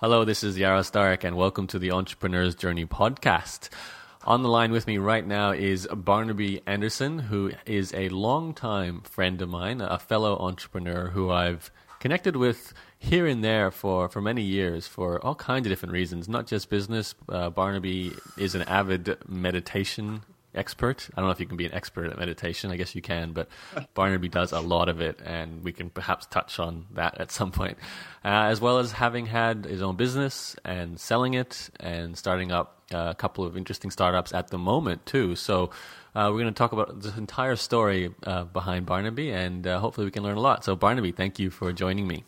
Hello, this is Yaro Starak, and welcome to the Entrepreneur's Journey podcast. On the line with me right now is Barnaby Andersun, who is a longtime friend of mine, a fellow entrepreneur who I've connected with here and there for, for many years for all kinds of different reasons, not just business. Uh, Barnaby is an avid meditation expert. I don't know if you can be an expert at meditation. I guess you can, but Barnaby does a lot of it, and we can perhaps touch on that at some point. Uh, as well as having had his own business and selling it and starting up a couple of interesting startups at the moment too. So. Uh, we're going to talk about the entire story uh, behind Barnaby, and uh, hopefully we can learn a lot. So, Barnaby, thank you for joining me.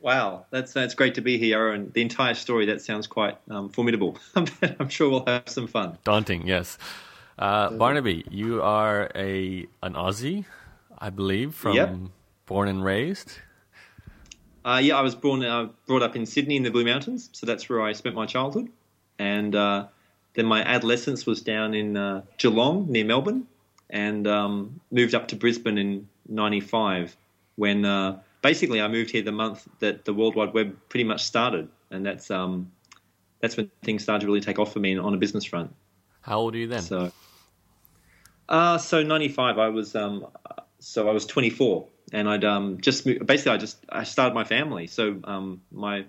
Wow, that's that's great to be here, and the entire story that sounds quite um, formidable. I'm sure we'll have some fun. Daunting, yes. Uh, Barnaby, you are a an Aussie, I believe, from yep. born and raised. Uh, yeah, I was born uh, brought up in Sydney in the Blue Mountains, so that's where I spent my childhood, and uh, then my adolescence was down in uh, Geelong near Melbourne, and um, moved up to Brisbane in '95 when uh, basically I moved here the month that the World Wide Web pretty much started, and that's um, that's when things started to really take off for me on a business front. How old are you then? So uh, so ninety five, I was um, so I was twenty four, and I'd um, just moved, basically I just I started my family. So um, my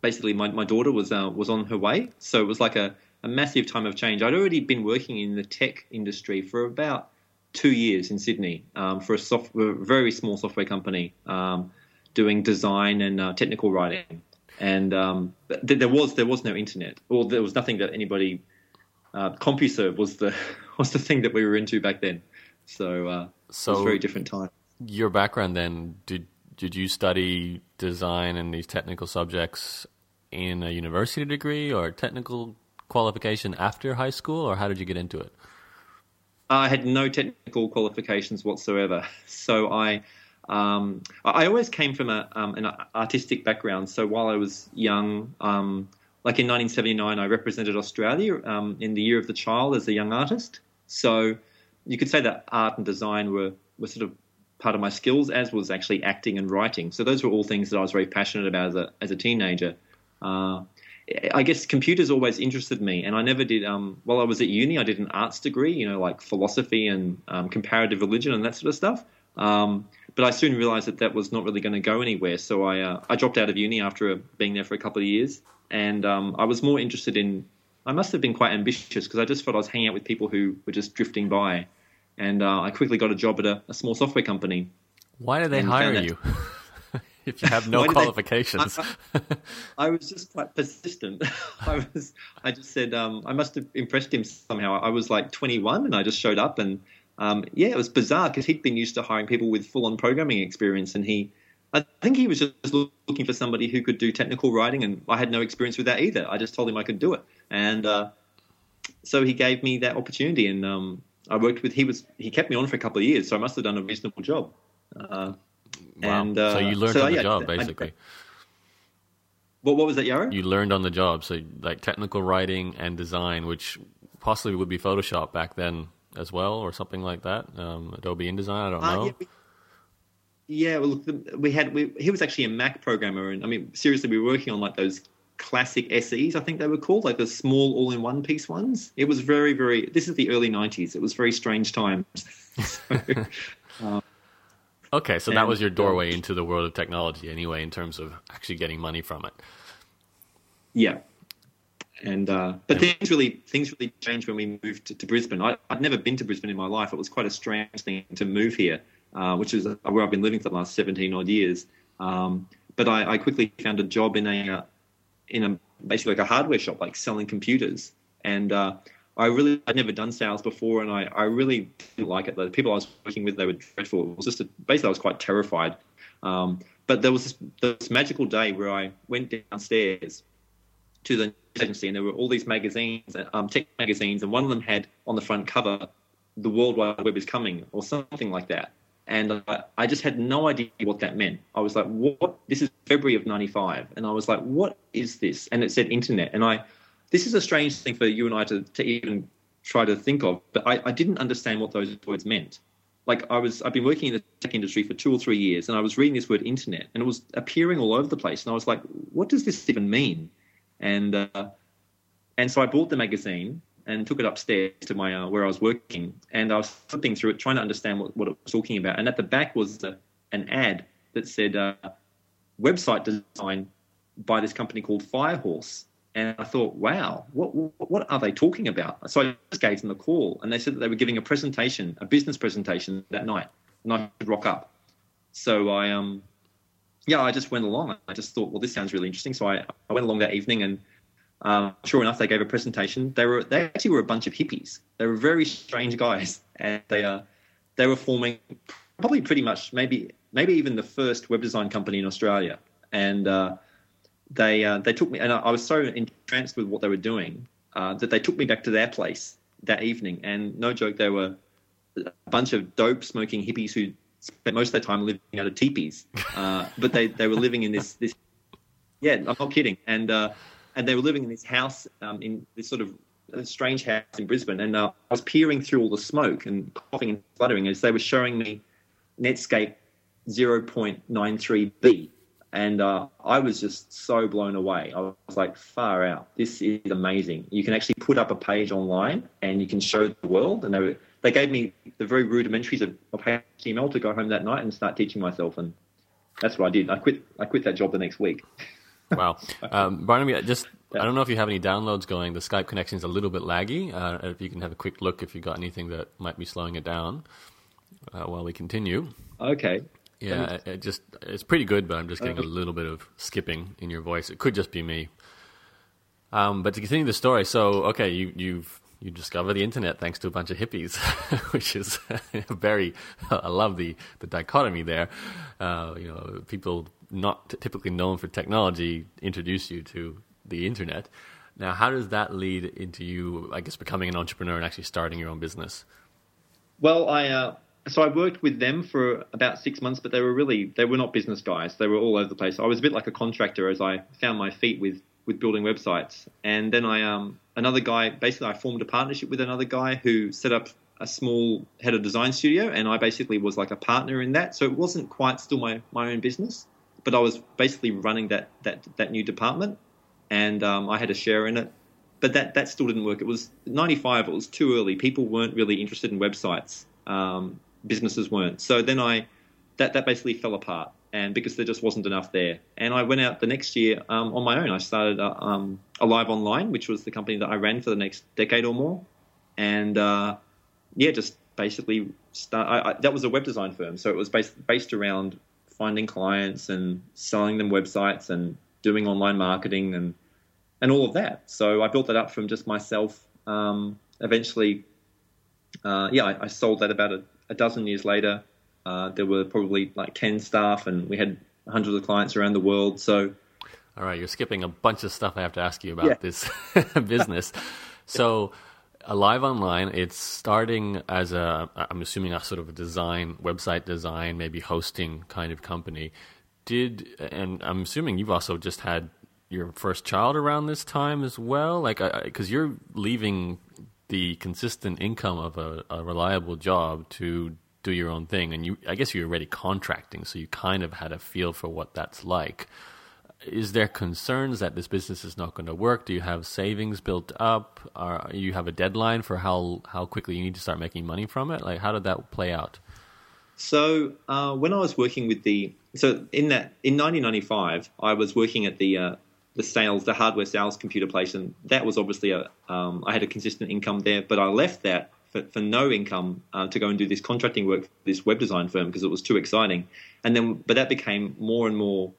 basically my, my daughter was uh, was on her way, so it was like a, a massive time of change. I'd already been working in the tech industry for about two years in Sydney um, for a software, very small software company um, doing design and uh, technical writing. And um, th- there was there was no internet, or there was nothing that anybody. Uh, CompuServe was the was the thing that we were into back then. So, uh, so it was a very different time. Your background then did did you study design and these technical subjects in a university degree or technical qualification after high school, or how did you get into it? I had no technical qualifications whatsoever. So I, um, I always came from a, um, an artistic background. So while I was young, um, like in 1979, I represented Australia um, in the Year of the Child as a young artist. So you could say that art and design were, were sort of part of my skills, as was actually acting and writing. So those were all things that I was very passionate about as a, as a teenager. Uh, I guess computers always interested me, and I never did. Um, while I was at uni, I did an arts degree, you know, like philosophy and um, comparative religion and that sort of stuff. Um, but I soon realised that that was not really going to go anywhere, so I uh, I dropped out of uni after being there for a couple of years, and um, I was more interested in. I must have been quite ambitious because I just felt I was hanging out with people who were just drifting by, and uh, I quickly got a job at a, a small software company. Why did they hire you? if you have no qualifications. They, I, I, was just quite persistent. I was. I just said um, I must have impressed him somehow. I was like 21, and I just showed up, and um, yeah, it was bizarre because he'd been used to hiring people with full-on programming experience, and he. I think he was just looking for somebody who could do technical writing, and I had no experience with that either. I just told him I could do it, and uh, so he gave me that opportunity, and um, I worked with. He was he kept me on for a couple of years, so I must have done a reasonable job. Uh, Wow. And, uh, so you learned so, on the yeah, job, basically. I, what, what was that, Yaro? You learned on the job. So, like technical writing and design, which possibly would be Photoshop back then as well, or something like that. Um, Adobe InDesign, I don't uh, know. Yeah, we, yeah, well, look, we had we, he was actually a Mac programmer, and I mean, seriously, we were working on like those classic SEs, I think they were called, like the small all-in-one piece ones. It was very, very. This is the early '90s. It was very strange times. so, um, Okay, so and, that was your doorway into the world of technology, anyway, in terms of actually getting money from it. Yeah, and uh, but things really things really changed when we moved to, to Brisbane. I, would never been to Brisbane in my life. It was quite a strange thing to move here, uh, which is where I've been living for the last seventeen odd years. Um, but I, I, quickly found a job in a uh, in a basically like a hardware shop, like selling computers, and uh, I really I'd never done sales before, and I, I really didn't like it. The people I was working with they were dreadful. It was just a, basically I was quite terrified. Um, but there was this, this, magical day where I went downstairs to the agency, and there were all these magazines, um, tech magazines, and one of them had on the front cover, "The World Wide Web is coming" or something like that. And I, I just had no idea what that meant. I was like, "What? This is February of '95," and I was like, "What is this?" And it said internet, and I this is a strange thing for you and I to, to even try to think of, but I, I didn't understand what those words meant. like I was I've been working in the tech industry for two or three years, and I was reading this word internet, and it was appearing all over the place, and I was like, what does this even mean? And uh, and so I bought the magazine and took it upstairs to my uh, where I was working, and I was flipping through it, trying to understand what, what it was talking about. And at the back was a, an ad that said uh, website design by this company called Firehorse. And I thought, wow, what, what are they talking about? So I just gave them a call, and they said that they were giving a presentation, a business presentation that night, and I should rock up. So I, um, yeah, I just went along. I just thought, well, this sounds really interesting. So I, I went along that evening, and um, sure enough, they gave a presentation. They were they actually were a bunch of hippies. They were very strange guys, and they uh, they were forming probably pretty much maybe maybe even the first web design company in Australia. And uh, they uh, they took me, and I, was so entranced with what they were doing uh, that they took me back to their place that evening. And no joke, they were a bunch of dope smoking hippies who spent most of their time living out of teepees, uh, but they they were living in this this. Yeah, I'm not kidding, and uh, and they were living in this house um, in this sort of strange house in Brisbane, and uh, I was peering through all the smoke and coughing and spluttering as they were showing me Netscape 0.93b and uh, I was just so blown away. I was like, far out. This is amazing. You can actually put up a page online and you can show the world. And they, were, they gave me the very rudimentaries of, of HTML to go home that night and start teaching myself. And that's what I did. I quit. I quit that job the next week. wow, um, Barnaby, just. I don't know if you have any downloads going. The Skype connection is a little bit laggy. Uh, if you can have a quick look, if you got anything that might be slowing it down uh, while we continue. Okay. Yeah, it just it's pretty good, but I'm just getting a little bit of skipping in your voice. It could just be me. Um, but to continue the story, so okay, you you've you discover the internet thanks to a bunch of hippies, which is very. I love the the dichotomy there. Uh, you know, people not typically known for technology introduce you to the internet. Now, how does that lead into you, I guess, becoming an entrepreneur and actually starting your own business? Well, I uh, so I worked with them for about six months, but they were really they were not business guys. They were all over the place. I was a bit like a contractor as I found my feet with with building websites. And then I um another guy basically I formed a partnership with another guy who set up a small head of design studio, and I basically was like a partner in that. So it wasn't quite still my my own business, but I was basically running that that that new department, and um, I had a share in it. But that that still didn't work. It was ninety five. It was too early. People weren't really interested in websites. Um, businesses weren't. So then I that that basically fell apart, and because there just wasn't enough there, and I went out the next year um, on my own. I started uh, um, Alive Online, which was the company that I ran for the next decade or more, and uh, yeah, just basically start. I, I, that was a web design firm, so it was based based around finding clients and selling them websites and doing online marketing and and all of that. So I built that up from just myself. Um, eventually, uh, yeah, I, I, sold that about a, a dozen years later, uh, there were probably like 10 staff and we had hundreds of clients around the world. So, all right, you're skipping a bunch of stuff I have to ask you about yeah. this business. so, Alive Online, it's starting as a, I'm assuming a sort of a design, website design, maybe hosting kind of company. Did, and I'm assuming you've also just had your first child around this time as well? Like, because you're leaving the consistent income of a, a, reliable job to do your own thing. And you, I guess you're already contracting, so you kind of had a feel for what that's like. Is there concerns that this business is not going to work? Do you have savings built up? Are you have a deadline for how how quickly you need to start making money from it? Like, how did that play out? So uh, when I was working with the so in that in 1995, I was working at the uh, the sales, the hardware sales computer place, and that was obviously a um, I had a consistent income there. But I left that for, for no income uh, to go and do this contracting work this web design firm because it was too exciting. And then, but that became more and more.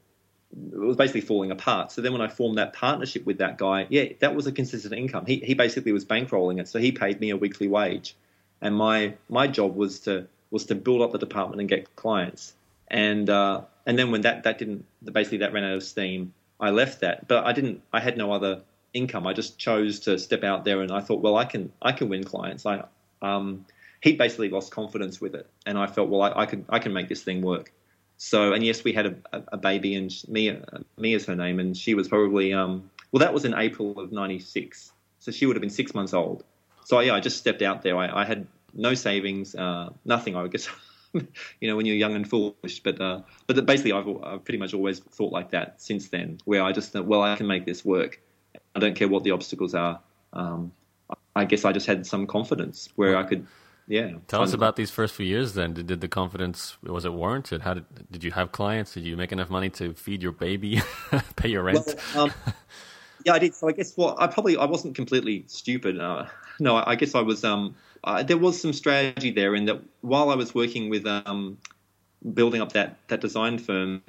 It was basically falling apart. So then, when I formed that partnership with that guy, yeah, that was a consistent income. He he basically was bankrolling it, so he paid me a weekly wage, and my my job was to was to build up the department and get clients. And uh, and then when that that didn't basically that ran out of steam I left that, but I didn't. I had no other income. I just chose to step out there, and I thought, well, I can I can win clients. I um, he basically lost confidence with it, and I felt, well, I, I could I can make this thing work. So, and yes, we had a, a baby, and Mia Mia is her name, and she was probably um, well, that was in April of '96, so she would have been six months old. So yeah, I just stepped out there. I, I had no savings, uh, nothing. I guess you know when you're young and foolish. But uh, but basically, I've, I've pretty much always thought like that since then, where I just thought, well, I can make this work. I don't care what the obstacles are. Um, I guess I just had some confidence where I could. Yeah. Tell us about these first few years. Then did, did the confidence was it warranted? How did did you have clients? Did you make enough money to feed your baby, pay your rent? Well, um, yeah, I did. So I guess what I probably I wasn't completely stupid. Uh, no, I, I, guess I was. Um, uh, there was some strategy there in that while I was working with um, building up that that design firm,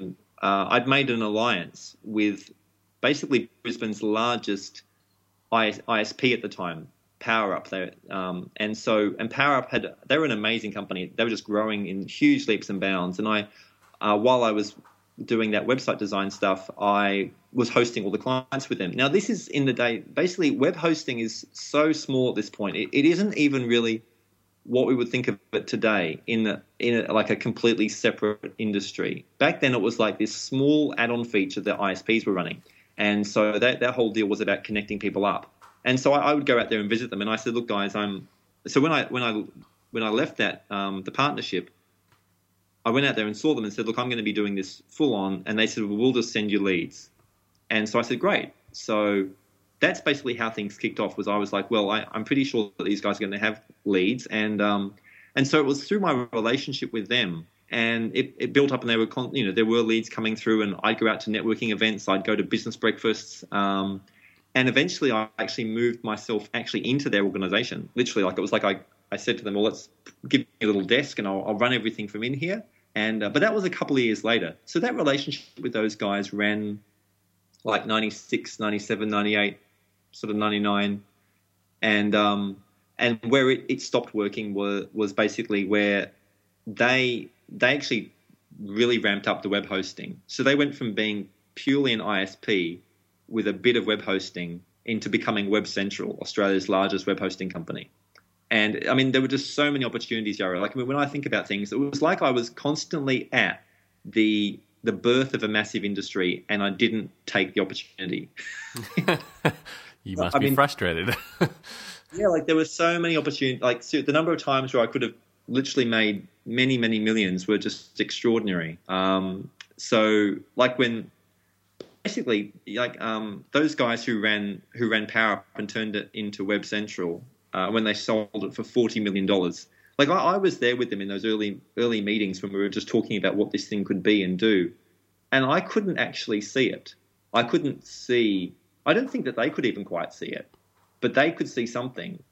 uh, I'd made an alliance with basically Brisbane's largest ISP at the time, PowerUp. There, um, and so and PowerUp had they were an amazing company. They were just growing in huge leaps and bounds. And I, uh, while I was doing that website design stuff, I was hosting all the clients with them. Now, this is in the day, basically, web hosting is so small at this point. it, it isn't even really what we would think of it today in a, in a, like a completely separate industry. Back then, it was like this small add-on feature that ISPs were running, and so that that whole deal was about connecting people up. And so I, I would go out there and visit them, and I said, "Look, guys, I'm." So when I when I when I left that um, the partnership, I went out there and saw them and said, "Look, I'm going to be doing this full on," and they said, "Well, we'll just send you leads." And so I said, "Great." So that's basically how things kicked off. Was I was like, "Well, I, am pretty sure that these guys are going to have leads," and um, and so it was through my relationship with them, and it, it built up, and they were, con- you know, there were leads coming through, and I'd go out to networking events, I'd go to business breakfasts. Um, and eventually, I actually moved myself actually into their organization. Literally, like it was like I, I said to them, "Well, let's give me a little desk, and I'll, I'll run everything from in here." And uh, but that was a couple of years later. So that relationship with those guys ran like 96, 97, 98, sort of 99. And um, and where it, it stopped working was was basically where they they actually really ramped up the web hosting. So they went from being purely an ISP with a bit of web hosting into becoming Web Central, Australia's largest web hosting company. And I mean, there were just so many opportunities, Yaro. Like I mean, when I think about things, it was like I was constantly at the the birth of a massive industry, and I didn't take the opportunity. you must I be mean, frustrated. yeah, like there were so many opportunities. Like so the number of times where I could have literally made many, many millions were just extraordinary. Um, so, like when basically, like um, those guys who ran who ran Power Up and turned it into Web Central uh, when they sold it for forty million dollars. Like I, I, was there with them in those early early meetings when we were just talking about what this thing could be and do, and I couldn't actually see it. I couldn't see. I don't think that they could even quite see it, but they could see something.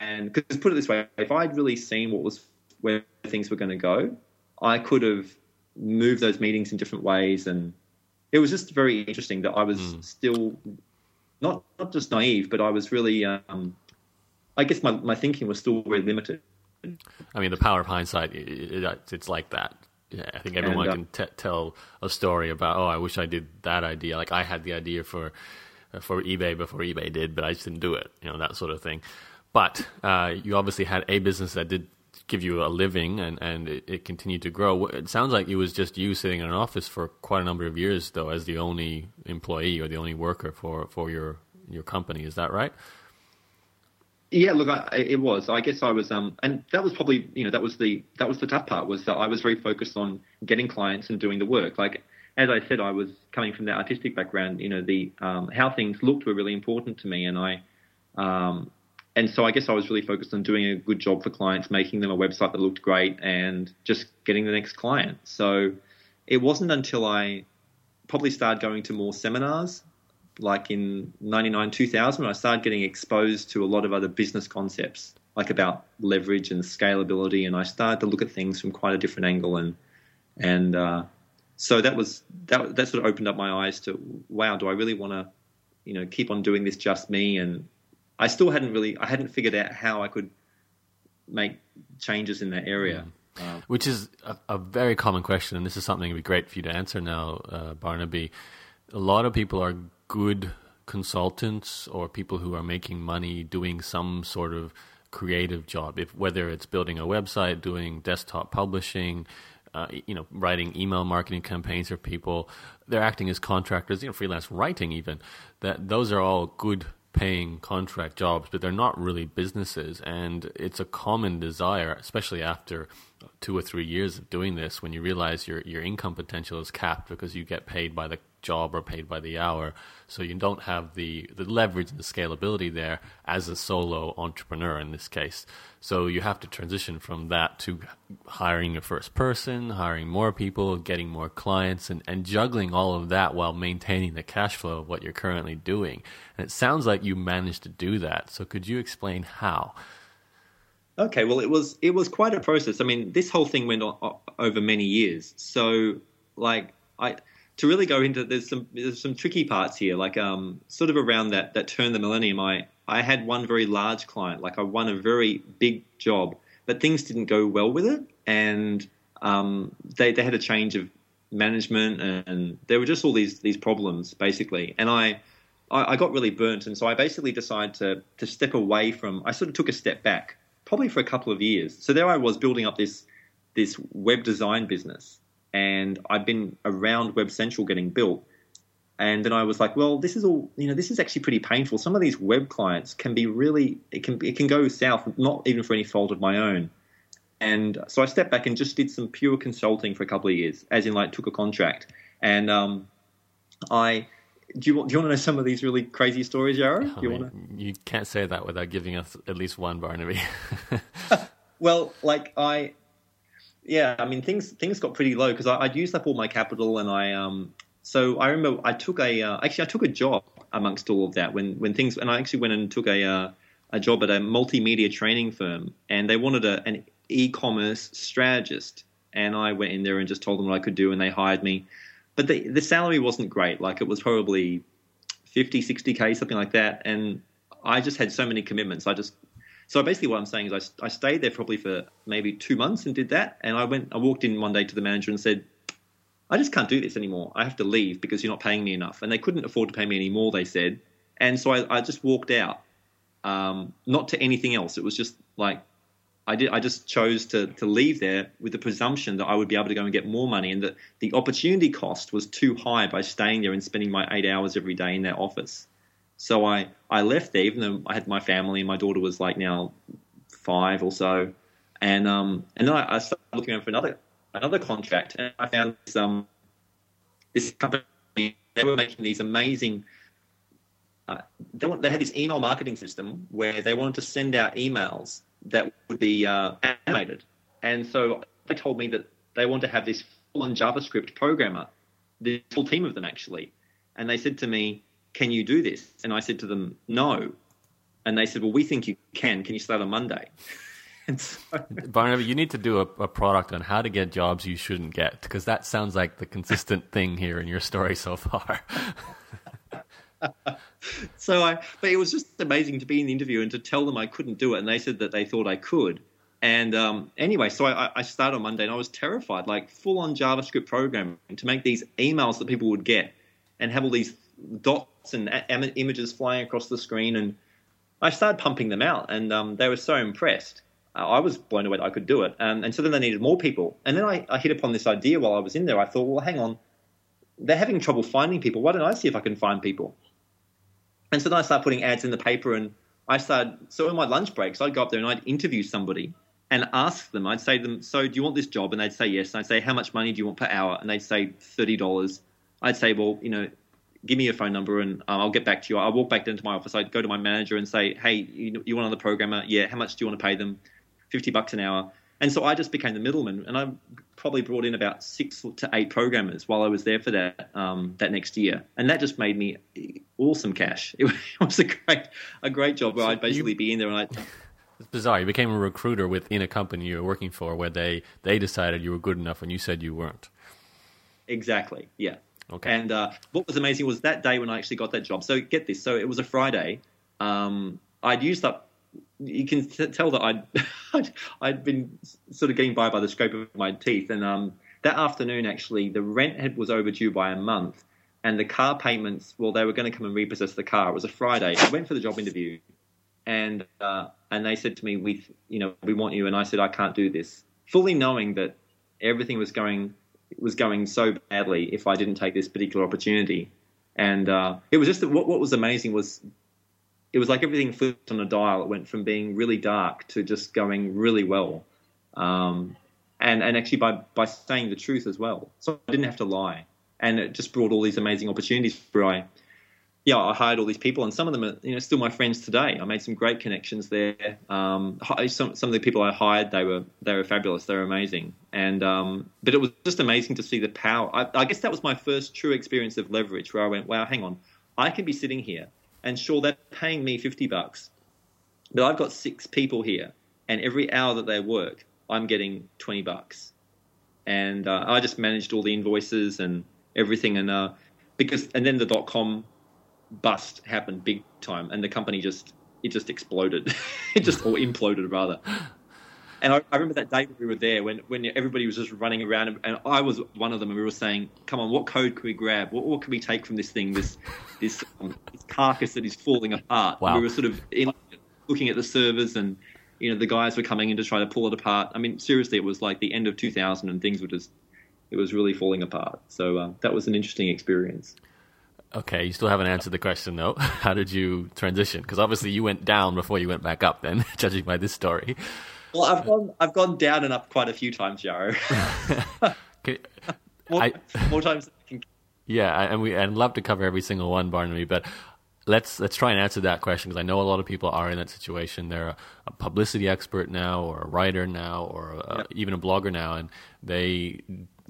And because put it this way, if I'd really seen what was where things were going to go, I could have moved those meetings in different ways, and it was just very interesting that I was mm. still not not just naive, but I was really um, I guess my, my thinking was still very limited. I mean, the power of hindsight, it, it, it's like that. Yeah, I think everyone and, uh, can t- tell a story about, oh, I wish I did that idea. Like I had the idea for for eBay before eBay did, but I just didn't do it. You know that sort of thing. But uh, you obviously had a business that did give you a living, and and it, it, continued to grow. It sounds like it was just you sitting in an office for quite a number of years, though, as the only employee or the only worker for for your your company. Is that right? Yeah, look, I, it was. I guess I was, um, and that was probably, you know, that was the that was the tough part was that I was very focused on getting clients and doing the work. Like as I said, I was coming from the artistic background. You know, the um, how things looked were really important to me, and I, um, and so I guess I was really focused on doing a good job for clients, making them a website that looked great, and just getting the next client. So it wasn't until I probably started going to more seminars like in 99, 2000, when I started getting exposed to a lot of other business concepts, like about leverage and scalability. And I started to look at things from quite a different angle. And, and, uh, so that was, that, that sort of opened up my eyes to, wow, do I really want to, you know, keep on doing this just me? And I still hadn't really, I hadn't figured out how I could make changes in that area. Mm. Which is a, a, very common question, and this is something that would be great for you to answer now, uh, Barnaby. A lot of people are good consultants or people who are making money doing some sort of creative job, if whether it's building a website, doing desktop publishing, uh, you know, writing email marketing campaigns for people, they're acting as contractors, you know, freelance writing even. That those are all good paying contract jobs, but they're not really businesses. And it's a common desire, especially after two or three years of doing this, when you realize your, your income potential is capped because you get paid by the job or paid by the hour. So you don't have the, the leverage and the scalability there as a solo entrepreneur in this case. So you have to transition from that to hiring your first person, hiring more people, getting more clients, and, and juggling all of that while maintaining the cash flow of what you're currently doing. And it sounds like you managed to do that. So could you explain how? Okay, well, it was it was quite a process. I mean, this whole thing went on, over many years. So, like, I to really go into there's some there's some tricky parts here. Like um, sort of around that that turn the millennium, I I had one very large client. Like I won a very big job, but things didn't go well with it, and um, they they had a change of management, and, and there were just all these these problems basically. And I, I I got really burnt, and so I basically decided to to step away from. I sort of took a step back, probably for a couple of years. So there I was building up this this web design business and I'd been around Web Central getting built. And then I was like, well, this is all, you know, this is actually pretty painful. Some of these web clients can be really, it can, it can go south, not even for any fault of my own. And so I stepped back and just did some pure consulting for a couple of years, as in like took a contract. And um, I, do you, want, do you want to know some of these really crazy stories, Yaro? Do you, mean, want to? you can't say that without giving us at least one, Barnaby. well, like I, yeah, I mean things things got pretty low because I'd used up all my capital and I um so I remember I took a uh, actually I took a job amongst all of that when when things and I actually went and took a uh, a job at a multimedia training firm and they wanted a, an e-commerce strategist and I went in there and just told them what I could do and they hired me. But the the salary wasn't great like it was probably 50 60k something like that and I just had so many commitments I just so basically, what I'm saying is, I, I stayed there probably for maybe two months and did that. And I went, I walked in one day to the manager and said, I just can't do this anymore. I have to leave because you're not paying me enough. And they couldn't afford to pay me any more, they said. And so I, I just walked out, um, not to anything else. It was just like I did. I just chose to to leave there with the presumption that I would be able to go and get more money, and that the opportunity cost was too high by staying there and spending my eight hours every day in that office. So I, I left there, even though I had my family. My daughter was like now five or so, and um, and then I, I started looking around for another another contract, and I found this um, this company. They were making these amazing. Uh, they, want, they had this email marketing system where they wanted to send out emails that would be uh, animated, and so they told me that they want to have this full-on JavaScript programmer, the full team of them actually, and they said to me can you do this? And I said to them, no. And they said, well, we think you can. Can you start on Monday? and so, Barnaby, you need to do a, a, product on how to get jobs you shouldn't get because that sounds like the consistent thing here in your story so far. so I, but it was just amazing to be in the interview and to tell them I couldn't do it, and they said that they thought I could. And um, anyway, so I, I started on Monday, and I was terrified, like full on JavaScript programming to make these emails that people would get, and have all these dots and images flying across the screen, and I started pumping them out, and um, they were so impressed. I was blown away that I could do it, um, and so then they needed more people. And then I, I hit upon this idea while I was in there. I thought, well, hang on, they're having trouble finding people. Why don't I see if I can find people? And so then I started putting ads in the paper, and I started. So in my lunch breaks, I'd go up there and I'd interview somebody and ask them. I'd say to them, "So do you want this job?" And they'd say yes. And I'd say, "How much money do you want per hour?" And they'd say thirty dollars. I'd say, "Well, you know, give me your phone number and um, I'll get back to you. I'll walk back into my office. I'd go to my manager and say, hey, you, you want another programmer? Yeah. How much do you want to pay them? 50 bucks an hour. And so I just became the middleman, and I probably brought in about six to eight programmers while I was there for that um, that next year, and that just made me awesome cash. It was a great a great job where so I'd basically you, be in there and I. It's bizarre. You became a recruiter within a company you were working for, where they they decided you were good enough, and you said you weren't. Exactly. Yeah. Okay. And uh, what was amazing was that day when I actually got that job. So get this. So it was a Friday. Um, I'd used up. You can t- tell that I'd, I'd, been sort of getting by by the scrape of my teeth. And um, that afternoon, actually, the rent had, was overdue by a month, and the car payments. Well, they were going to come and repossess the car. It was a Friday. I went for the job interview, and uh, and they said to me, "We, you know, we want you." And I said, "I can't do this," fully knowing that everything was going was going so badly if I didn't take this particular opportunity. And uh, it was just that what, what was amazing was it was like everything flipped on a dial. It went from being really dark to just going really well. Um, and, and actually by, by saying the truth as well. So I didn't have to lie. And it just brought all these amazing opportunities where I, yeah, I hired all these people, and some of them are you know still my friends today. I made some great connections there. Um, some some of the people I hired, they were they were fabulous. They were amazing, and um, but it was just amazing to see the power. I, I, guess that was my first true experience of leverage, where I went, wow, hang on, I can be sitting here, and sure, they're paying me fifty bucks, but I've got six people here, and every hour that they work, I'm getting twenty bucks, and uh, I just managed all the invoices and everything, and uh, because and then the dot com bust happened big time, and the company just it just exploded, it just or imploded rather. And I, I, remember that day we were there when, when everybody was just running around, and, and, I was one of them, and we were saying, "Come on, what code can we grab? What, what can we take from this thing, this this, um, this carcass that is falling apart?" Wow. We were sort of in, looking at the servers, and you know the guys were coming in to try to pull it apart. I mean, seriously, it was like the end of 2000, and things were just it was really falling apart. So uh, that was an interesting experience. Okay, you still haven't answered the question though. How did you transition? Because obviously you went down before you went back up. Then, judging by this story. Well, I've gone, I've gone down and up quite a few times, Yaro. more, I, more times. Yeah, and we and love to cover every single one, Barnaby. But let's let's try and answer that question because I know a lot of people are in that situation. They're a, a publicity expert now, or a writer now, or a, yep. even a blogger now, and they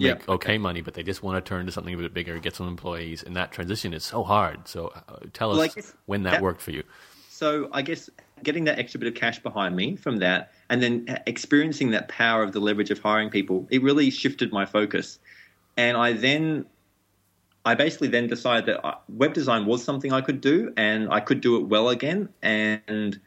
make yeah. okay money, but they just want to turn to something a bit bigger, get some employees, and that transition is so hard. So uh, tell us when that, that, worked for you. So I guess getting that extra bit of cash behind me from that, and then experiencing that power of the leverage of hiring people, it really shifted my focus. And I then, I basically then decided that uh, web design was something I could do, and I could do it well again. And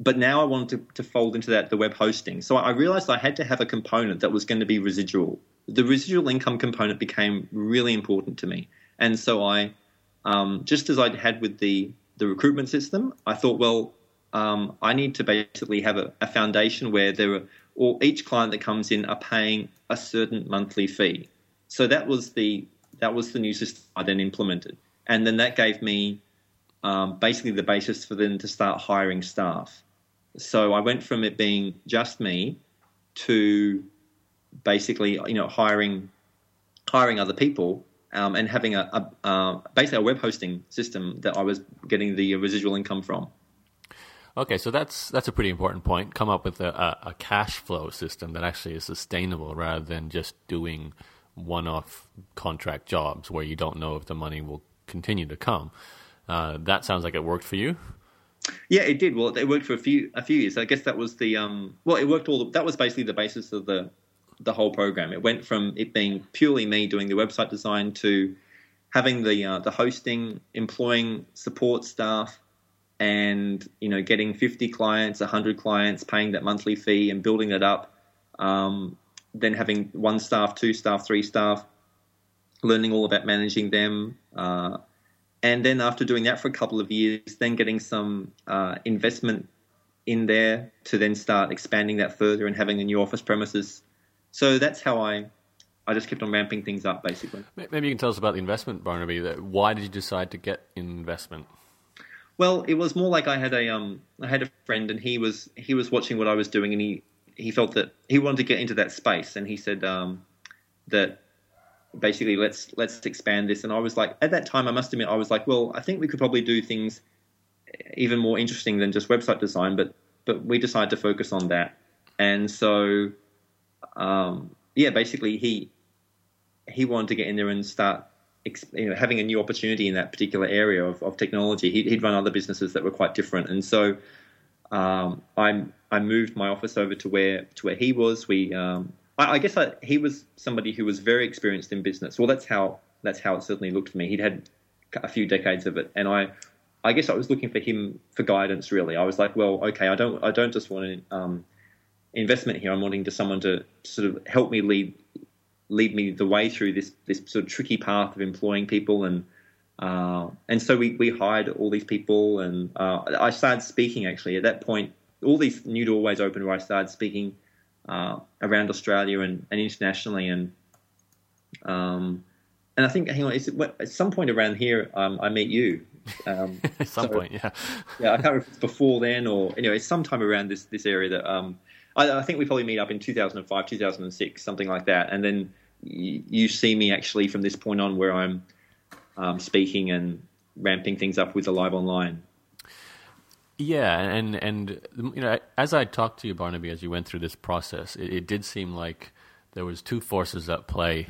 but now I wanted to, to fold into that the web hosting. So I realized I had to have a component that was going to be residual the residual income component became really important to me. And so I, um, just as I had with the, the recruitment system, I thought, well, um, I need to basically have a, a, foundation where there are, or each client that comes in are paying a certain monthly fee. So that was the that was the new system I then implemented, and then that gave me um, basically the basis for them to start hiring staff. So I went from it being just me to basically you know hiring hiring other people um, and having a, a uh, basically a web hosting system that I was getting the residual income from. Okay, so that's that's a pretty important point. Come up with a, a, cash flow system that actually is sustainable rather than just doing one-off contract jobs where you don't know if the money will continue to come. Uh, that sounds like it worked for you. Yeah, it did. Well, it worked for a few a few years. I guess that was the um, well, it worked all. The, that was basically the basis of the the whole program. It went from it being purely me doing the website design to having the uh, the hosting, employing support staff, and you know getting 50 clients, 100 clients, paying that monthly fee, and building that up. Um, then having one staff, two staff, three staff, learning all about managing them. Uh, and then after doing that for a couple of years, then getting some uh, investment in there to then start expanding that further and having a new office premises so that's how I I just kept on ramping things up, basically. Maybe you can tell us about the investment, Barnaby. Why did you decide to get investment? Well, it was more like I had a um I had a friend and he was he was watching what I was doing and he he felt that he wanted to get into that space and he said um that basically let's let's expand this and I was like at that time I must admit I was like well I think we could probably do things even more interesting than just website design but but we decided to focus on that and so um, yeah, basically he he wanted to get in there and start you know, having a new opportunity in that particular area of, of technology. He'd, he'd, run other businesses that were quite different, and so um, I I moved my office over to where to where he was. We um, I, I, guess I, he was somebody who was very experienced in business. Well, that's how that's how it certainly looked for me. He'd had a few decades of it, and I I guess I was looking for him for guidance. Really, I was like, well, okay, I don't I don't just want to um, investment here. I'm wanting to someone to sort of help me lead lead me the way through this this sort of tricky path of employing people and uh, and so we, we hired all these people and uh, I started speaking actually at that point all these new doorways opened where I started speaking uh, around Australia and, and internationally and um, and I think hang on at some point around here um, I met you Um, At some so, point, yeah. yeah, I can't remember if it's before then or anyway, sometime around this this area that um, I, I, think we probably meet up in 2005, 2006, something like that, and then you, you see me actually from this point on where I'm um, speaking and ramping things up with the live online. Yeah, and and you know, as I talked to you, Barnaby, as you went through this process, it, it did seem like there was two forces at play: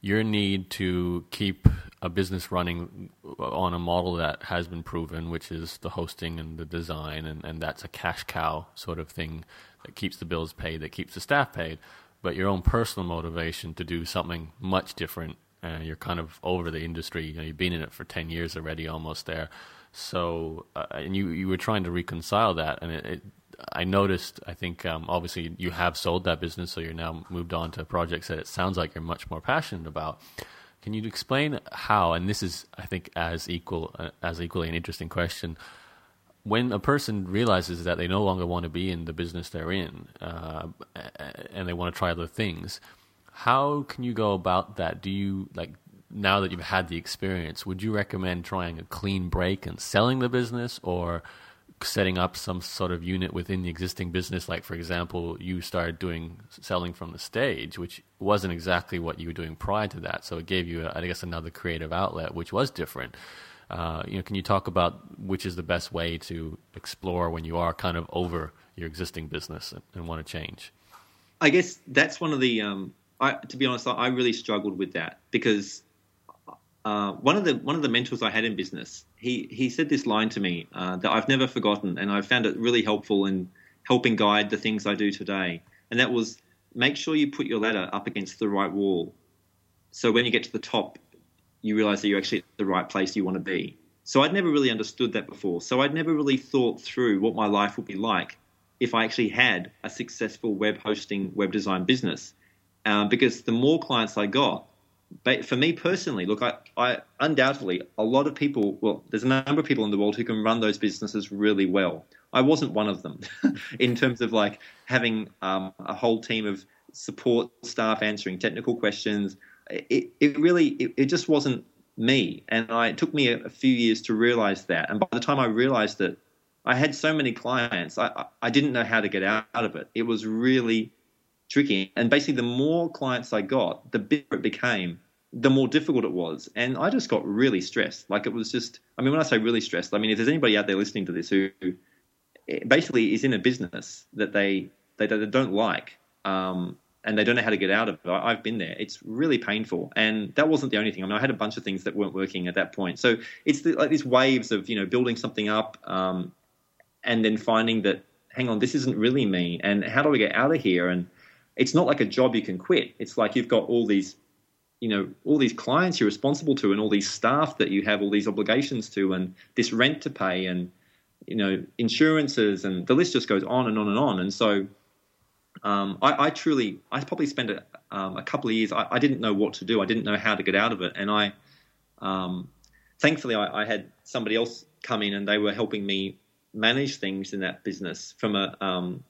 your need to keep a business running on a model that has been proven, which is the hosting and the design, and, and that's a cash cow sort of thing that keeps the bills paid, that keeps the staff paid, but your own personal motivation to do something much different. Uh, you're kind of over the industry. You know, you've been in it for ten years already, almost there. So, uh, and you you were trying to reconcile that, and it, it I noticed. I think um, obviously you have sold that business, so you're now moved on to projects that it sounds like you're much more passionate about. Can you explain how? And this is, I think, as equal uh, as equally an interesting question. When a person realizes that they no longer want to be in the business they're in, uh, and they want to try other things, how can you go about that? Do you like now that you've had the experience, would you recommend trying a clean break and selling the business or setting up some sort of unit within the existing business? Like, for example, you started doing selling from the stage, which wasn't exactly what you were doing prior to that. So it gave you, I guess, another creative outlet, which was different. Uh, you know, can you talk about which is the best way to explore when you are kind of over your existing business and, and want to change? I guess that's one of the. Um, I, to be honest, I really struggled with that because uh, one of the one of the mentors I had in business, he he said this line to me uh, that I've never forgotten, and I found it really helpful in helping guide the things I do today. And that was make sure you put your ladder up against the right wall, so when you get to the top, you realize that you're actually at the right place you want to be. So I'd never really understood that before. So I'd never really thought through what my life would be like if I actually had a successful web hosting, web design business. Uh, because the more clients I got, but for me personally, look, I, I undoubtedly a lot of people. Well, there's a number of people in the world who can run those businesses really well. I wasn't one of them, in terms of like having um, a whole team of support staff answering technical questions. It, it really, it, it just wasn't me, and I, it took me a, a, few years to realize that. And by the time I realized it, I had so many clients, I, I didn't know how to get out of it. It was really tricky. And basically, the more clients I got, the bigger it became, the more difficult it was. And I just got really stressed. Like it was just, I mean, when I say really stressed, I mean, if there's anybody out there listening to this who basically is in a business that they, they, they don't like, um, and they don't know how to get out of it. I've been there. It's really painful, and that wasn't the only thing. I mean, I had a bunch of things that weren't working at that point. So it's the, like these waves of you know building something up, um, and then finding that hang on, this isn't really me, and how do I get out of here? And it's not like a job you can quit. It's like you've got all these, you know, all these clients you're responsible to, and all these staff that you have all these obligations to, and this rent to pay, and you know, insurances, and the list just goes on and on and on. And so, um, I, I, truly, I probably spent a, um, a couple of years. I, I, didn't know what to do. I didn't know how to get out of it, and I, um, thankfully, I, I had somebody else come in, and they were helping me manage things in that business from a um,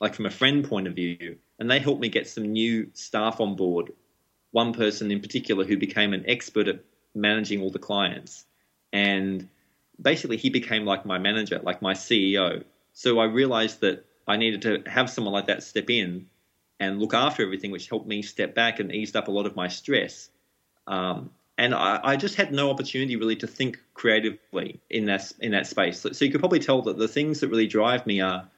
like from a friend point of view and they helped me get some new staff on board. One person in particular who became an expert at managing all the clients. And basically, he became like my manager, like my CEO. So I realized that I needed to have someone like that step in and look after everything, which helped me step back and eased up a lot of my stress. Um, and I, I, just had no opportunity really to think creatively in that in that space. So, so, you could probably tell that the things that really drive me are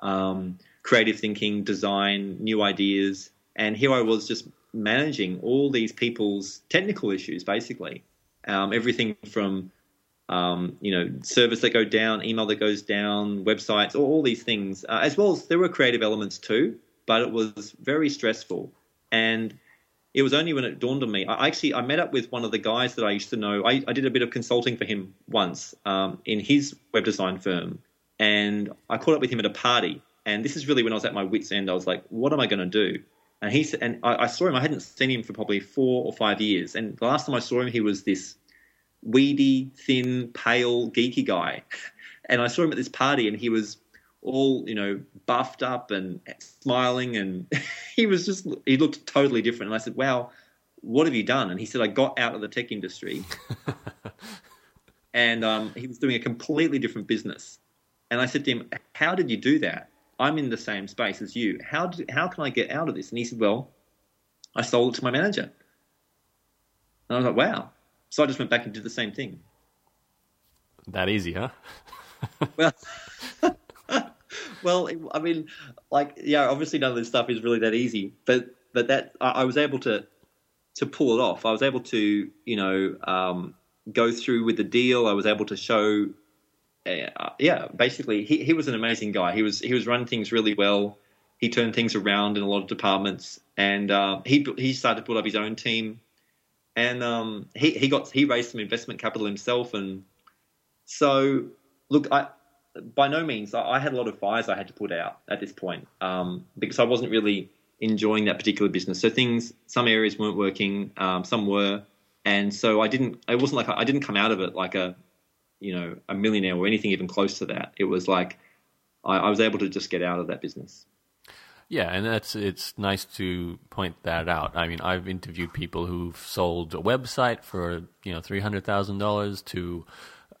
um, creative thinking, design, new ideas. And here I was just managing all these people's technical issues, basically. Um, everything from um, you know service that go down, email that goes down, websites, all, all these things, uh, as well as there were creative elements too. But it was very stressful, and it was only when it dawned on me. I actually I met up with one of the guys that I used to know. I, I did a bit of consulting for him once um, in his web design firm, and I caught up with him at a party and this is really when I was at my wits' end. I was like, what am I going to do? And he and I, I, saw him. I hadn't seen him for probably four or five years. And the last time I saw him, he was this weedy, thin, pale, geeky guy. And I saw him at this party, and he was all you know buffed up and smiling, and he was just he looked totally different. And I said, "Wow, what have you done?" And he said, "I got out of the tech industry." and um, he was doing a completely different business. And I said to him, "How did you do that? I'm in the same space as you. How did, how can I get out of this?" And he said, "Well, I sold it to my manager." And I was like, "Wow!" So I just went back and did the same thing. That easy, huh? well, well, I mean, like, yeah, obviously none of this stuff is really that easy, but but that I, I was able to to pull it off. I was able to, you know, um, go through with the deal. I was able to show, uh, yeah, basically, he he was an amazing guy. He was he was running things really well. He turned things around in a lot of departments, and uh, he he started to build up his own team, and um, he he got he raised some investment capital himself, and so look, I by no means I, I had a lot of fires I had to put out at this point um, because I wasn't really enjoying that particular business. So things, some areas weren't working, um, some were, and so I didn't. It wasn't like I, I didn't come out of it like a, you know, a millionaire or anything even close to that. It was like I, I was able to just get out of that business. Yeah, and that's it's nice to point that out. I mean, I've interviewed people who've sold a website for you know three hundred thousand dollars to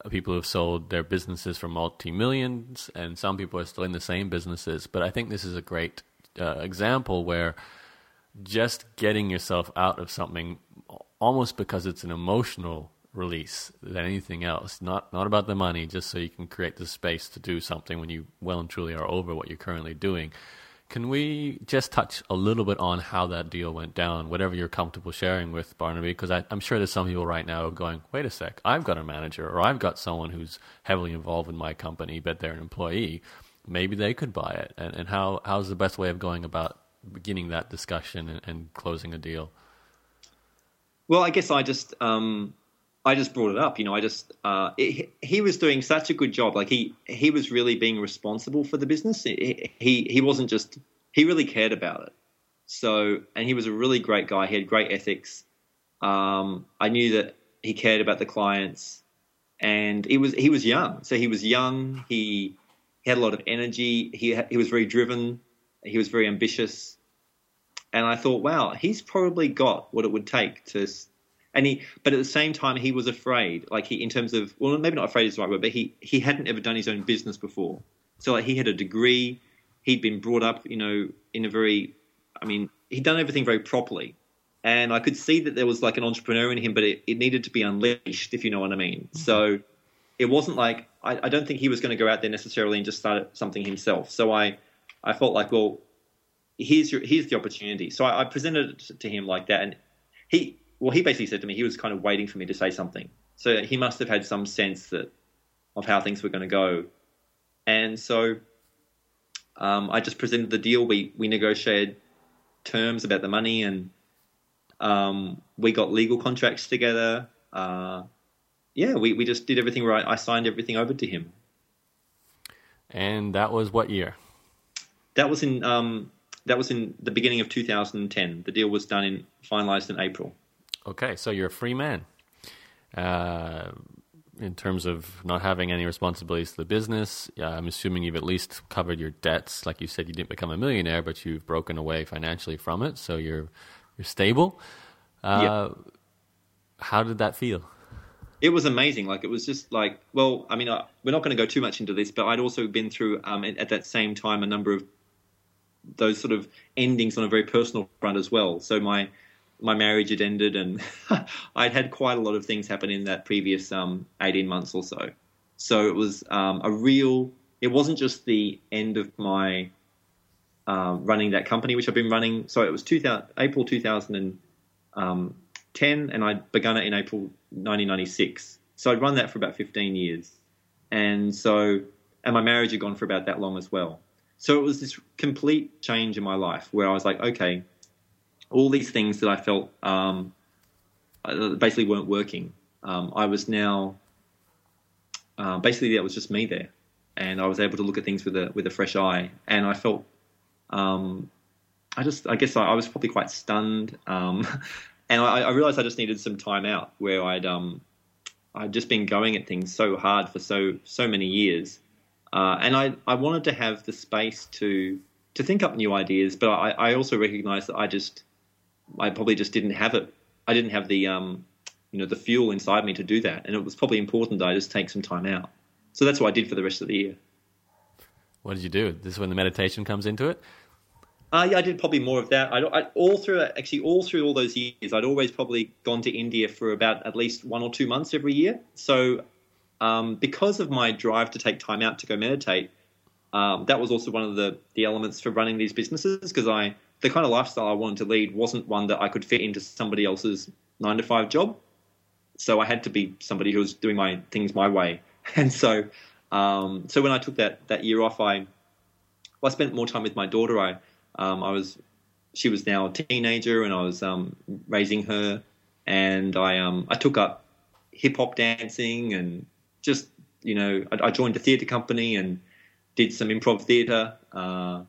people who've sold their businesses for multi millions, and some people are still in the same businesses. But I think this is a great uh, example where just getting yourself out of something almost because it's an emotional release than anything else not not about the money just so you can create the space to do something when you well and truly are over what you're currently doing can we just touch a little bit on how that deal went down whatever you're comfortable sharing with barnaby because i'm sure there's some people right now going wait a sec i've got a manager or i've got someone who's heavily involved in my company but they're an employee maybe they could buy it. And, and how how's the best way of going about beginning that discussion and, and closing a deal? Well, I guess I just um, I just brought it up. You know, I just uh, it, he was doing such a good job. Like he he was really being responsible for the business. He he, wasn't just he really cared about it. So and he was a really great guy. He had great ethics. Um, I knew that he cared about the clients, and he was he was young. So he was young. He he had a lot of energy. He he was very driven. He was very ambitious, and I thought, wow, he's probably got what it would take to. And he, but at the same time, he was afraid. Like he, in terms of, well, maybe not afraid is the right word, but he he hadn't ever done his own business before. So like he had a degree. He'd been brought up, you know, in a very, I mean, he'd done everything very properly. And I could see that there was like an entrepreneur in him, but it, it needed to be unleashed, if you know what I mean. Mm-hmm. So it wasn't like I, I don't think he was going to go out there necessarily and just start something himself. So I, I felt like, well, here's your here's the opportunity. So I, I presented it to him like that, and he, well, he basically said to me he was kind of waiting for me to say something. So he must have had some sense that of how things were going to go, and so um, I just presented the deal. We we negotiated terms about the money, and um, we got legal contracts together. Uh, yeah, we, we just did everything right. I signed everything over to him. And that was what year? That was in um, that was in the beginning of 2010. The deal was done in finalized in April. Okay, so you're a free man. Uh, in terms of not having any responsibilities to the business, uh, I'm assuming you've at least covered your debts. Like you said, you didn't become a millionaire, but you've broken away financially from it, so you're you're stable. Uh, yep. How did that feel? it was amazing. Like it was just like, well, I mean, I, we're not going to go too much into this, but I'd also been through um, at that same time a number of those sort of endings on a very personal front as well. So my my marriage had ended, and I'd had quite a lot of things happen in that previous um, eighteen months or so. So it was um, a real. It wasn't just the end of my um, running that company, which I've been running. So it was 2000, April 2010, um, and I'd begun it in April 1996. So I'd run that for about 15 years. And so, and my marriage had gone for about that long as well. So it was this complete change in my life where I was like, okay, all these things that I felt um, uh, basically weren't working. Um, I was now uh, basically that was just me there, and I was able to look at things with a with a fresh eye. And I felt, um, I just I guess I, I was probably quite stunned um, and I, I, realized I just needed some time out where I'd um, I'd just been going at things so hard for so so many years, uh, and I I wanted to have the space to to think up new ideas, but I, I also recognized that I just I probably just didn't have it. I didn't have the um, you know the fuel inside me to do that, and it was probably important that I just take some time out. So that's what I did for the rest of the year. What did you do? This is when the meditation comes into it. Uh, yeah, I did probably more of that. I, I, all through actually all through all those years, I'd always probably gone to India for about at least one or two months every year. So um, because of my drive to take time out to go meditate, um, that was also one of the the elements for running these businesses because I the kind of lifestyle I wanted to lead wasn't one that I could fit into somebody else's nine to five job. So I had to be somebody who was doing my things my way. And so, um, so when I took that that year off, I well, I spent more time with my daughter. I um, I was she was now a teenager, and I was um, raising her, and I um, I took up hip hop dancing and just you know I, I joined a theatre company and did some improv theatre. Uh,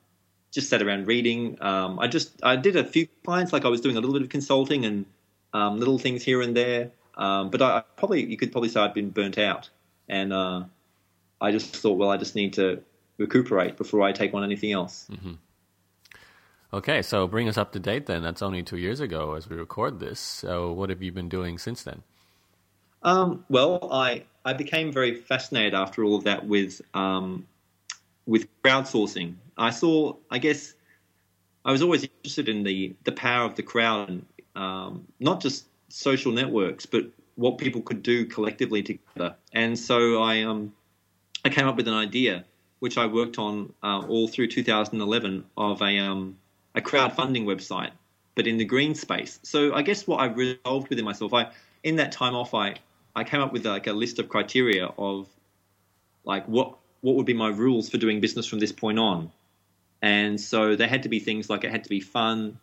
just sat around reading. Um, I just I did a few clients, like I was doing a little bit of consulting and um, little things here and there. Um, but I, I, probably you could probably say I'd been burnt out, and uh, I just thought, well, I just need to recuperate before I take on anything else. Mm-hmm. Okay, so bring us up to date then. That's only two years ago as we record this. So what have you been doing since then? Um, well, I I became very fascinated after all of that with um, with crowdsourcing. I saw, I guess, I was always interested in the the power of the crowd, and um, not just social networks, but what people could do collectively together. And so I um, I came up with an idea, which I worked on uh, all through 2011, of a um, a crowdfunding website, but in the green space. So I guess what I resolved within myself, I in that time off, I I came up with like a list of criteria of like what what would be my rules for doing business from this point on. And so there had to be things like it had to be fun,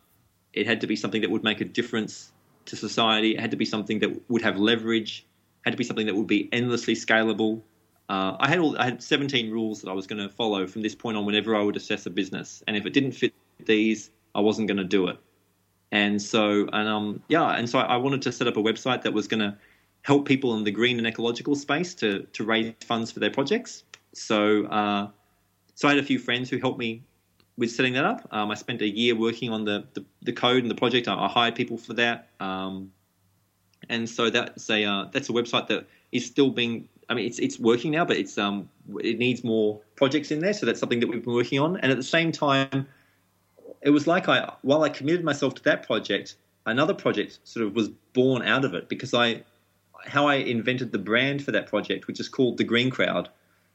it had to be something that would make a difference to society, it had to be something that would have leverage, had to be something that would be endlessly scalable. Uh, I had all, I had 17 rules that I was going to follow from this point on whenever I would assess a business, and if it didn't fit these, I wasn't going to do it. And so, and um, yeah, and so I wanted to set up a website that was going to help people in the green and ecological space to to raise funds for their projects. So, uh, so I had a few friends who helped me with setting that up. Um, I spent a year working on the, the, the code and the project. I, I hired people for that, um, and so that's a uh, that's a website that is still being. I mean, it's it's working now, but it's um it needs more projects in there. So that's something that we've been working on. And at the same time, it was like I while I committed myself to that project, another project sort of was born out of it because I how I invented the brand for that project, which is called the Green Crowd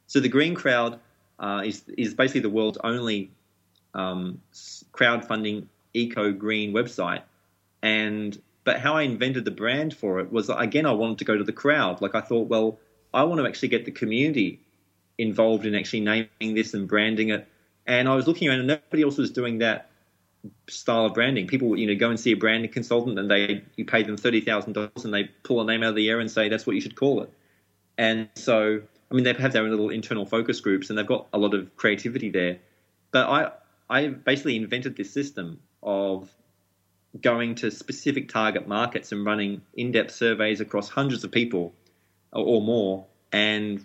so the Green Crowd uh, is is basically the world's only um, crowdfunding eco green website, and but how I invented the brand for it was again I wanted to go to the crowd. Like I thought, well, I want to actually get the community involved in actually naming this and branding it. And I was looking around, and nobody else was doing that style of branding. People, you know, go and see a branding consultant, and they you pay them thirty thousand dollars, and they pull a name out of the air and say that's what you should call it. And so I mean, they have their own little internal focus groups, and they've got a lot of creativity there. But I, I basically invented this system of going to specific target markets and running in-depth surveys across hundreds of people or more, and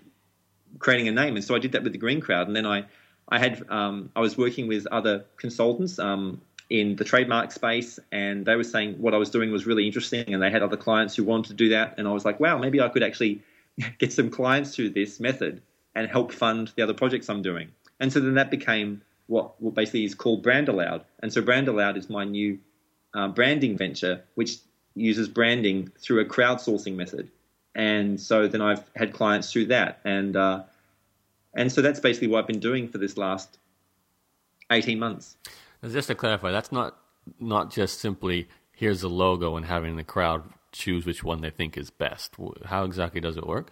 creating a name. And so I did that with the Green Crowd, and then I, I had, um, I was working with other consultants. Um, in the trademark space, and they were saying what I was doing was really interesting, and they had other clients who wanted to do that, and I was like, wow, maybe I could actually get some clients through this method and help fund the other projects I'm doing. And so then that became what, what basically is called Brand Aloud. And so Brand Aloud is my new uh, branding venture, which uses branding through a crowdsourcing method. And so then I've had clients through that, and uh, and so that's basically what I've been doing for this last eighteen months. Just to clarify, that's not not just simply here's a logo and having the crowd choose which one they think is best. How exactly does it work?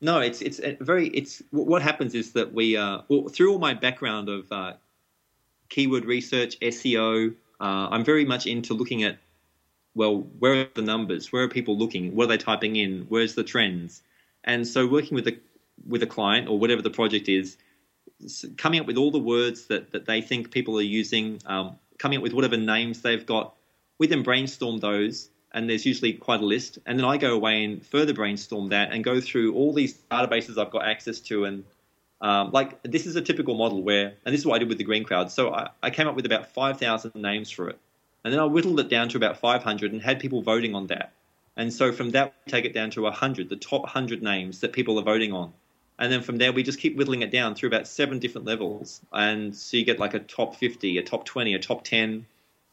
No, it's it's very it's what happens is that we uh, well, through all my background of uh, keyword research, SEO, uh, I'm very much into looking at well, where are the numbers? Where are people looking? What are they typing in? Where's the trends? And so, working with a with a client or whatever the project is, coming up with all the words that, that they think people are using, um, coming up with whatever names they've got. We then brainstorm those and there's usually quite a list. And then I go away and further brainstorm that and go through all these databases I've got access to. And um, like this is a typical model where, and this is what I did with the Green Crowd. So I, I came up with about 5,000 names for it. And then I whittled it down to about 500 and had people voting on that. And so from that, we take it down to 100, the top 100 names that people are voting on. And then from there, we just keep whittling it down through about seven different levels. And so you get like a top 50, a top 20, a top 10,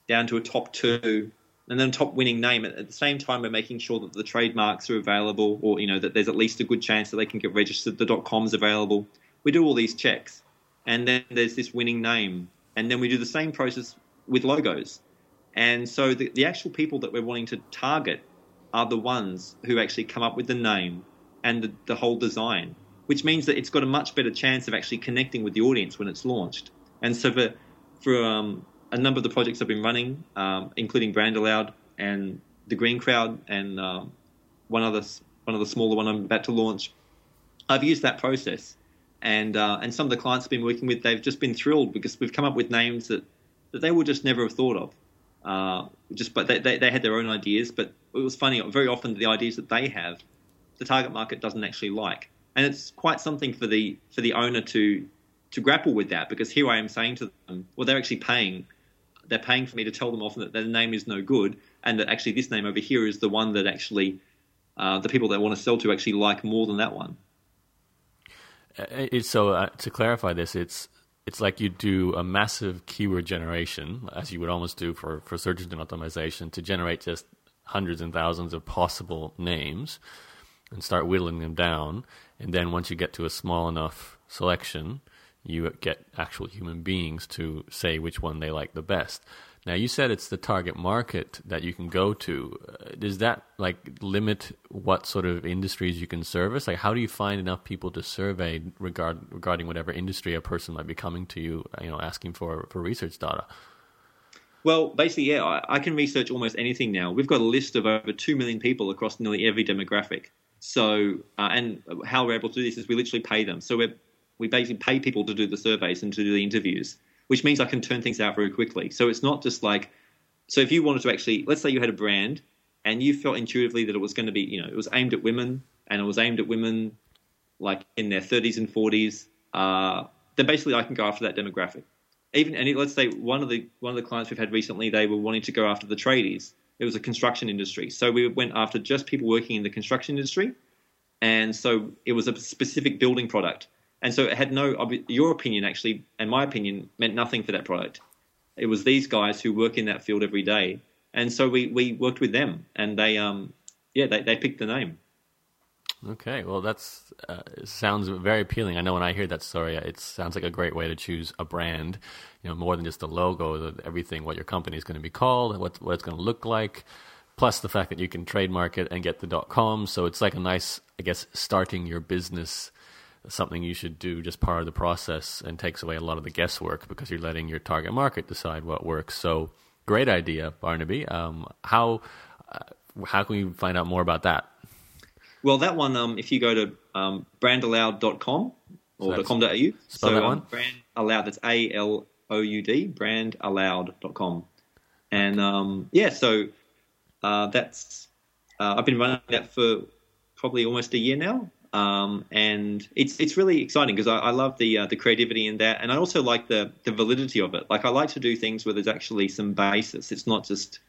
down to a top two, and then top winning name. At the same time, we're making sure that the trademarks are available, or you know that there's at least a good chance that they can get registered. The dot .com's available. We do all these checks, and then there's this winning name, and then we do the same process with logos. And so the, the actual people that we're wanting to target are the ones who actually come up with the name and the, the whole design, which means that it's got a much better chance of actually connecting with the audience when it's launched. And so for for um, a number of the projects I've been running, um, including Brand and the Green Crowd, and um, one other one of the smaller one I'm about to launch. I've used that process, and uh, and some of the clients I've been working with, they've just been thrilled because we've come up with names that, that they would just never have thought of. Uh, just but they, they, they had their own ideas, but it was funny. Very often the ideas that they have, the target market doesn't actually like, and it's quite something for the for the owner to to grapple with that because here I am saying to them, well, they're actually paying they're paying for me to tell them often that their name is no good, and that actually this name over here is the one that actually uh, the people that want to sell to actually like more than that one. Uh, so uh, to clarify this, it's it's like you do a massive keyword generation, as you would almost do for for search engine optimization, to generate just hundreds and thousands of possible names, and start whittling them down. And then once you get to a small enough selection, you get actual human beings to say which one they like the best. Now, you said it's the target market that you can go to. Uh, does that like limit what sort of industries you can service? Like, how do you find enough people to survey regard, regarding whatever industry a person might be coming to you, you know, asking for for research data? Well, basically, yeah, I, I can research almost anything now. We've got a list of over two million people across nearly every demographic. So, uh, and how we're able to do this is we literally pay them. So we're we basically pay people to do the surveys and to do the interviews, which means I can turn things out very quickly. So it's not just like, so if you wanted to actually, let's say you had a brand and you felt intuitively that it was going to be, you know, it was aimed at women and it was aimed at women like in their 30s and 40s, uh, then basically I can go after that demographic. Even and let's say one of the one of the clients we've had recently, they were wanting to go after the tradies. It was a construction industry, so we went after just people working in the construction industry, and so it was a specific building product. And so it had no, your opinion actually, and my opinion, meant nothing for that product. It was these guys who work in that field every day. And so we, we worked with them and they, um, yeah, they, they picked the name. Okay, well, that's uh, sounds very appealing. I know when I hear that story, it sounds like a great way to choose a brand. You know, more than just the logo, everything, what your company is going to be called, what what it's going to look like, plus the fact that you can trademark it and get the dot .com. So it's like a nice, I guess, starting your business something you should do just part of the process and takes away a lot of the guesswork because you're letting your target market decide what works. So great idea, Barnaby. Um, how uh, how can we find out more about that? Well, that one, um, if you go to um, brandaloud.com or so .com.au, spell so, that um, one. Brand Aloud. That's A L O U D. Brandaloud.com, and um, yeah, so uh, that's uh, I've been running that for probably almost a year now. Um, and it's it's really exciting because I, I, love the uh, the creativity in that, and I also like the the validity of it. Like I like to do things where there's actually some basis. It's not just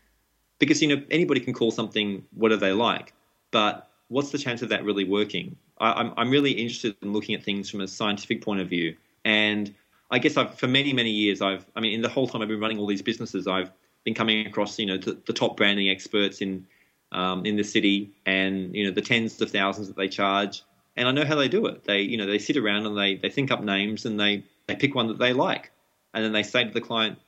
because you know anybody can call something whatever they like, but what's the chance of that really working? I, I'm I'm really interested in looking at things from a scientific point of view, and I guess I've for many many years I've I mean in the whole time I've been running all these businesses I've been coming across you know the, the top branding experts in um, in the city and you know the tens of thousands that they charge and I know how they do it. They, you know, they sit around and they, they think up names and they, they pick one that they like, and then they say to the client,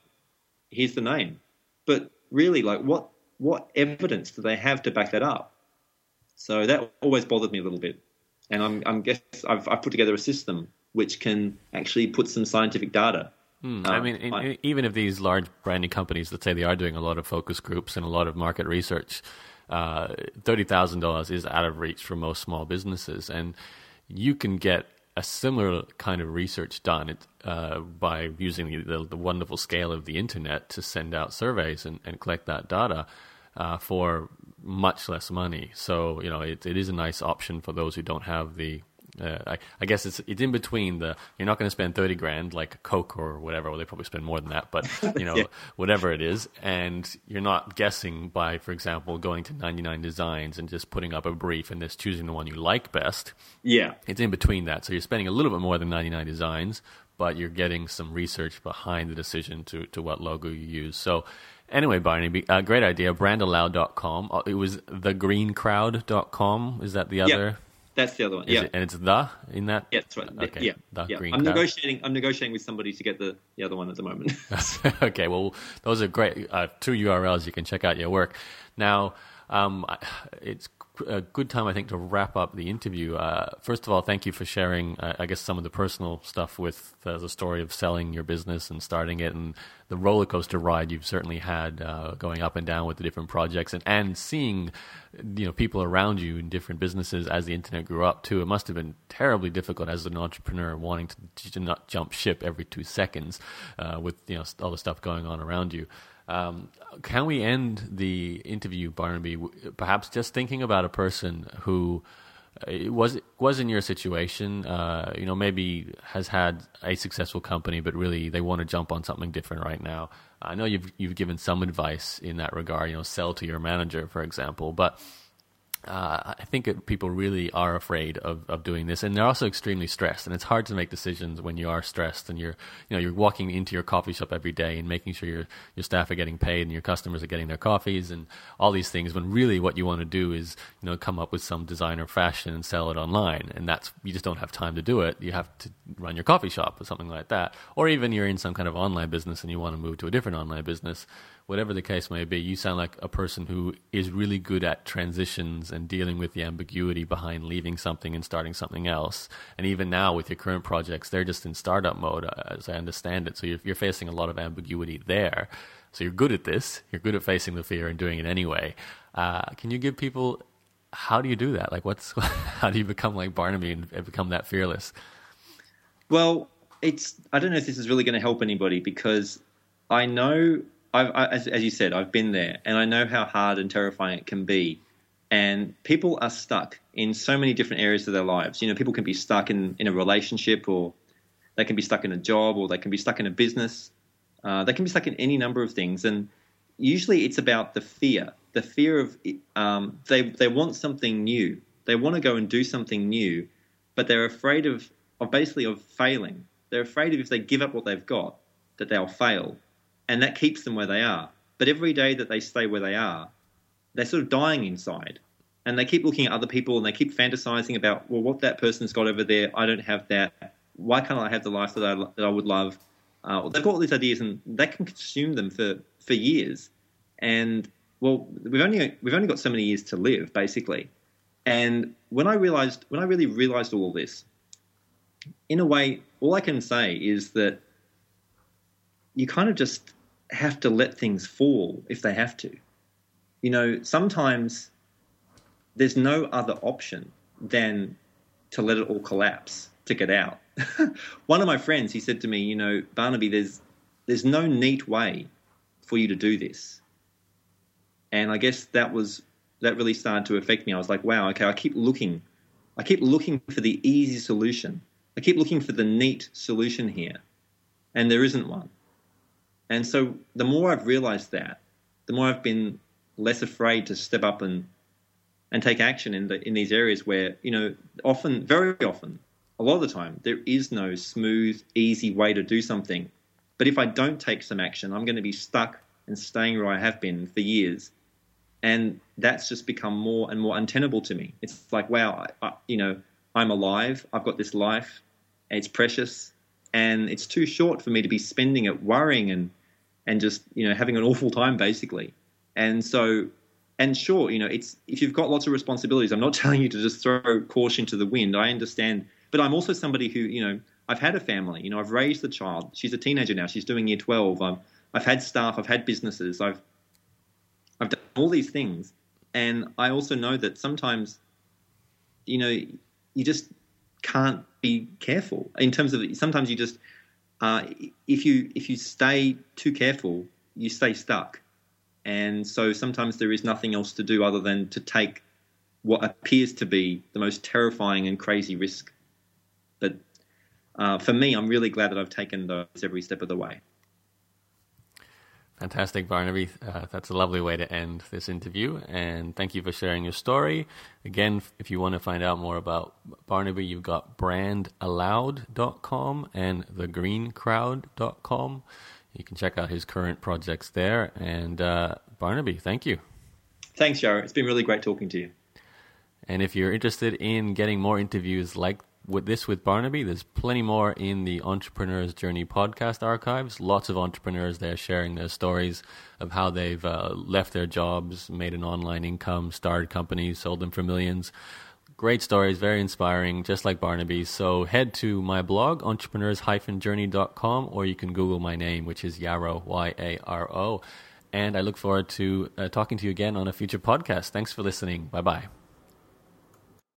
"Here's the name." But really, like, what what evidence do they have to back that up? So that always bothered me a little bit, and I'm, I'm guess I've, I've put together a system which can actually put some scientific data. Hmm. I mean, in, even if these large branding companies, let's say they are doing a lot of focus groups and a lot of market research, uh, thirty thousand dollars is out of reach for most small businesses, and you can get a similar kind of research done uh, by using the, the, wonderful scale of the internet to send out surveys and, and collect that data uh, for much less money. So you know it, it is a nice option for those who don't have the Uh, I, I, guess it's it's in between the you're not going to spend thirty grand like Coke or whatever. Well, they probably spend more than that, but you know yeah. whatever it is, and you're not guessing by, for example, going to 99 Designs and just putting up a brief and just choosing the one you like best. Yeah, it's in between that, so you're spending a little bit more than 99 Designs, but you're getting some research behind the decision to to what logo you use. So Anyway, Barney, uh, great idea. Brandaloud.com. Uh, it was thegreencrowd.com. Is that the other? That's the other one. yeah, it, and it's the in that. Yeah, that's right. Okay, yeah, the yeah. Green I'm crowd. negotiating. I'm negotiating with somebody to get the, the other one at the moment. okay, well, those are great uh, two URLs. You can check out your work. Now, um, it's a good time, I think, to wrap up the interview. Uh, first of all, thank you for sharing, uh, I guess, some of the personal stuff with uh, the story of selling your business and starting it, and the roller coaster ride you've certainly had uh, going up and down with the different projects, and, and seeing, you know, people around you in different businesses as the internet grew up too. It must have been terribly difficult as an entrepreneur wanting to, to not jump ship every two seconds uh, with you know all the stuff going on around you. Um, can we end the interview, Barnaby, perhaps just thinking about a person who uh, was was in your situation, uh, you know, maybe has had a successful company, but really they want to jump on something different right now. I know you've you've given some advice in that regard, you know, sell to your manager, for example, but uh, I think people really are afraid of, of doing this, and they're also extremely stressed. And it's hard to make decisions when you are stressed, and you're you know you're walking into your coffee shop every day and making sure your your staff are getting paid and your customers are getting their coffees and all these things. When really what you want to do is you know come up with some designer fashion and sell it online, and that's you just don't have time to do it. You have to run your coffee shop or something like that, or even you're in some kind of online business and you want to move to a different online business whatever the case may be, you sound like a person who is really good at transitions and dealing with the ambiguity behind leaving something and starting something else. And even now, with your current projects, they're just in startup mode, uh, as I understand it. So you're, you're facing a lot of ambiguity there. So you're good at this. You're good at facing the fear and doing it anyway. Uh, can you give people how do you do that? Like, what's how do you become like Barnaby and become that fearless? Well, it's I don't know if this is really going to help anybody because I know I, as, as you said, I've been there, and I know how hard and terrifying it can be. And people are stuck in so many different areas of their lives. You know, people can be stuck in, in a relationship, or they can be stuck in a job, or they can be stuck in a business. Uh, they can be stuck in any number of things, and usually it's about the fear, the fear of um, they they want something new, they want to go and do something new, but they're afraid of of basically of failing. They're afraid of if they give up what they've got, that they'll fail and that keeps them where they are. But every day that they stay where they are, they're sort of dying inside. And they keep looking at other people and they keep fantasizing about, well, what that person's got over there, I don't have that. Why can't I have the life that I, that I would love? Uh, they've got all these ideas and they can consume them for, for years. And well, we've only we've only got so many years to live, basically. And when I realized, when I really realized all this, in a way, all I can say is that you kind of just have to let things fall if they have to. You know, sometimes there's no other option than to let it all collapse to get out. One of my friends, he said to me, you know, Barnaby, there's there's no neat way for you to do this. And I guess that was that really started to affect me. I was like, wow, okay, I keep looking. I keep looking for the easy solution. I keep looking for the neat solution here. And there isn't one. And so the more I've realized that, the more I've been less afraid to step up and and take action in the in these areas where you know often, very often, a lot of the time there is no smooth, easy way to do something. But if I don't take some action, I'm going to be stuck and staying where I have been for years, and that's just become more and more untenable to me. It's like, wow, I, I, you know, I'm alive. I've got this life. It's precious, and it's too short for me to be spending it worrying and and just you know having an awful time basically. And so, and sure, you know, it's if you've got lots of responsibilities, I'm not telling you to just throw caution to the wind. I understand, but I'm also somebody who you know I've had a family. You know, I've raised a child. She's a teenager now. She's doing year 12. I've I've had staff. I've had businesses. I've I've done all these things, and I also know that sometimes, you know, you just can't be careful in terms of sometimes you just uh, if you if you stay too careful, you stay stuck, and so sometimes there is nothing else to do other than to take what appears to be the most terrifying and crazy risk but uh, for me, I'm really glad that I've taken those every step of the way. Fantastic, Barnaby. Uh, that's a lovely way to end this interview. And thank you for sharing your story. Again, if you want to find out more about Barnaby, you've got brandaloud.com and thegreencrowd.com. You can check out his current projects there. And uh, Barnaby, thank you. Thanks, Joe. It's been really great talking to you. And if you're interested in getting more interviews like with this with Barnaby. There's plenty more in the Entrepreneur's Journey podcast archives. Lots of entrepreneurs there sharing their stories of how they've uh, left their jobs, made an online income, started companies, sold them for millions. Great stories, very inspiring, just like Barnaby. So head to my blog, entrepreneurs-journey.com, or you can Google my name, which is Yaro, Y-A-R-O. And I look forward to uh, talking to you again on a future podcast. Thanks for listening. Bye bye.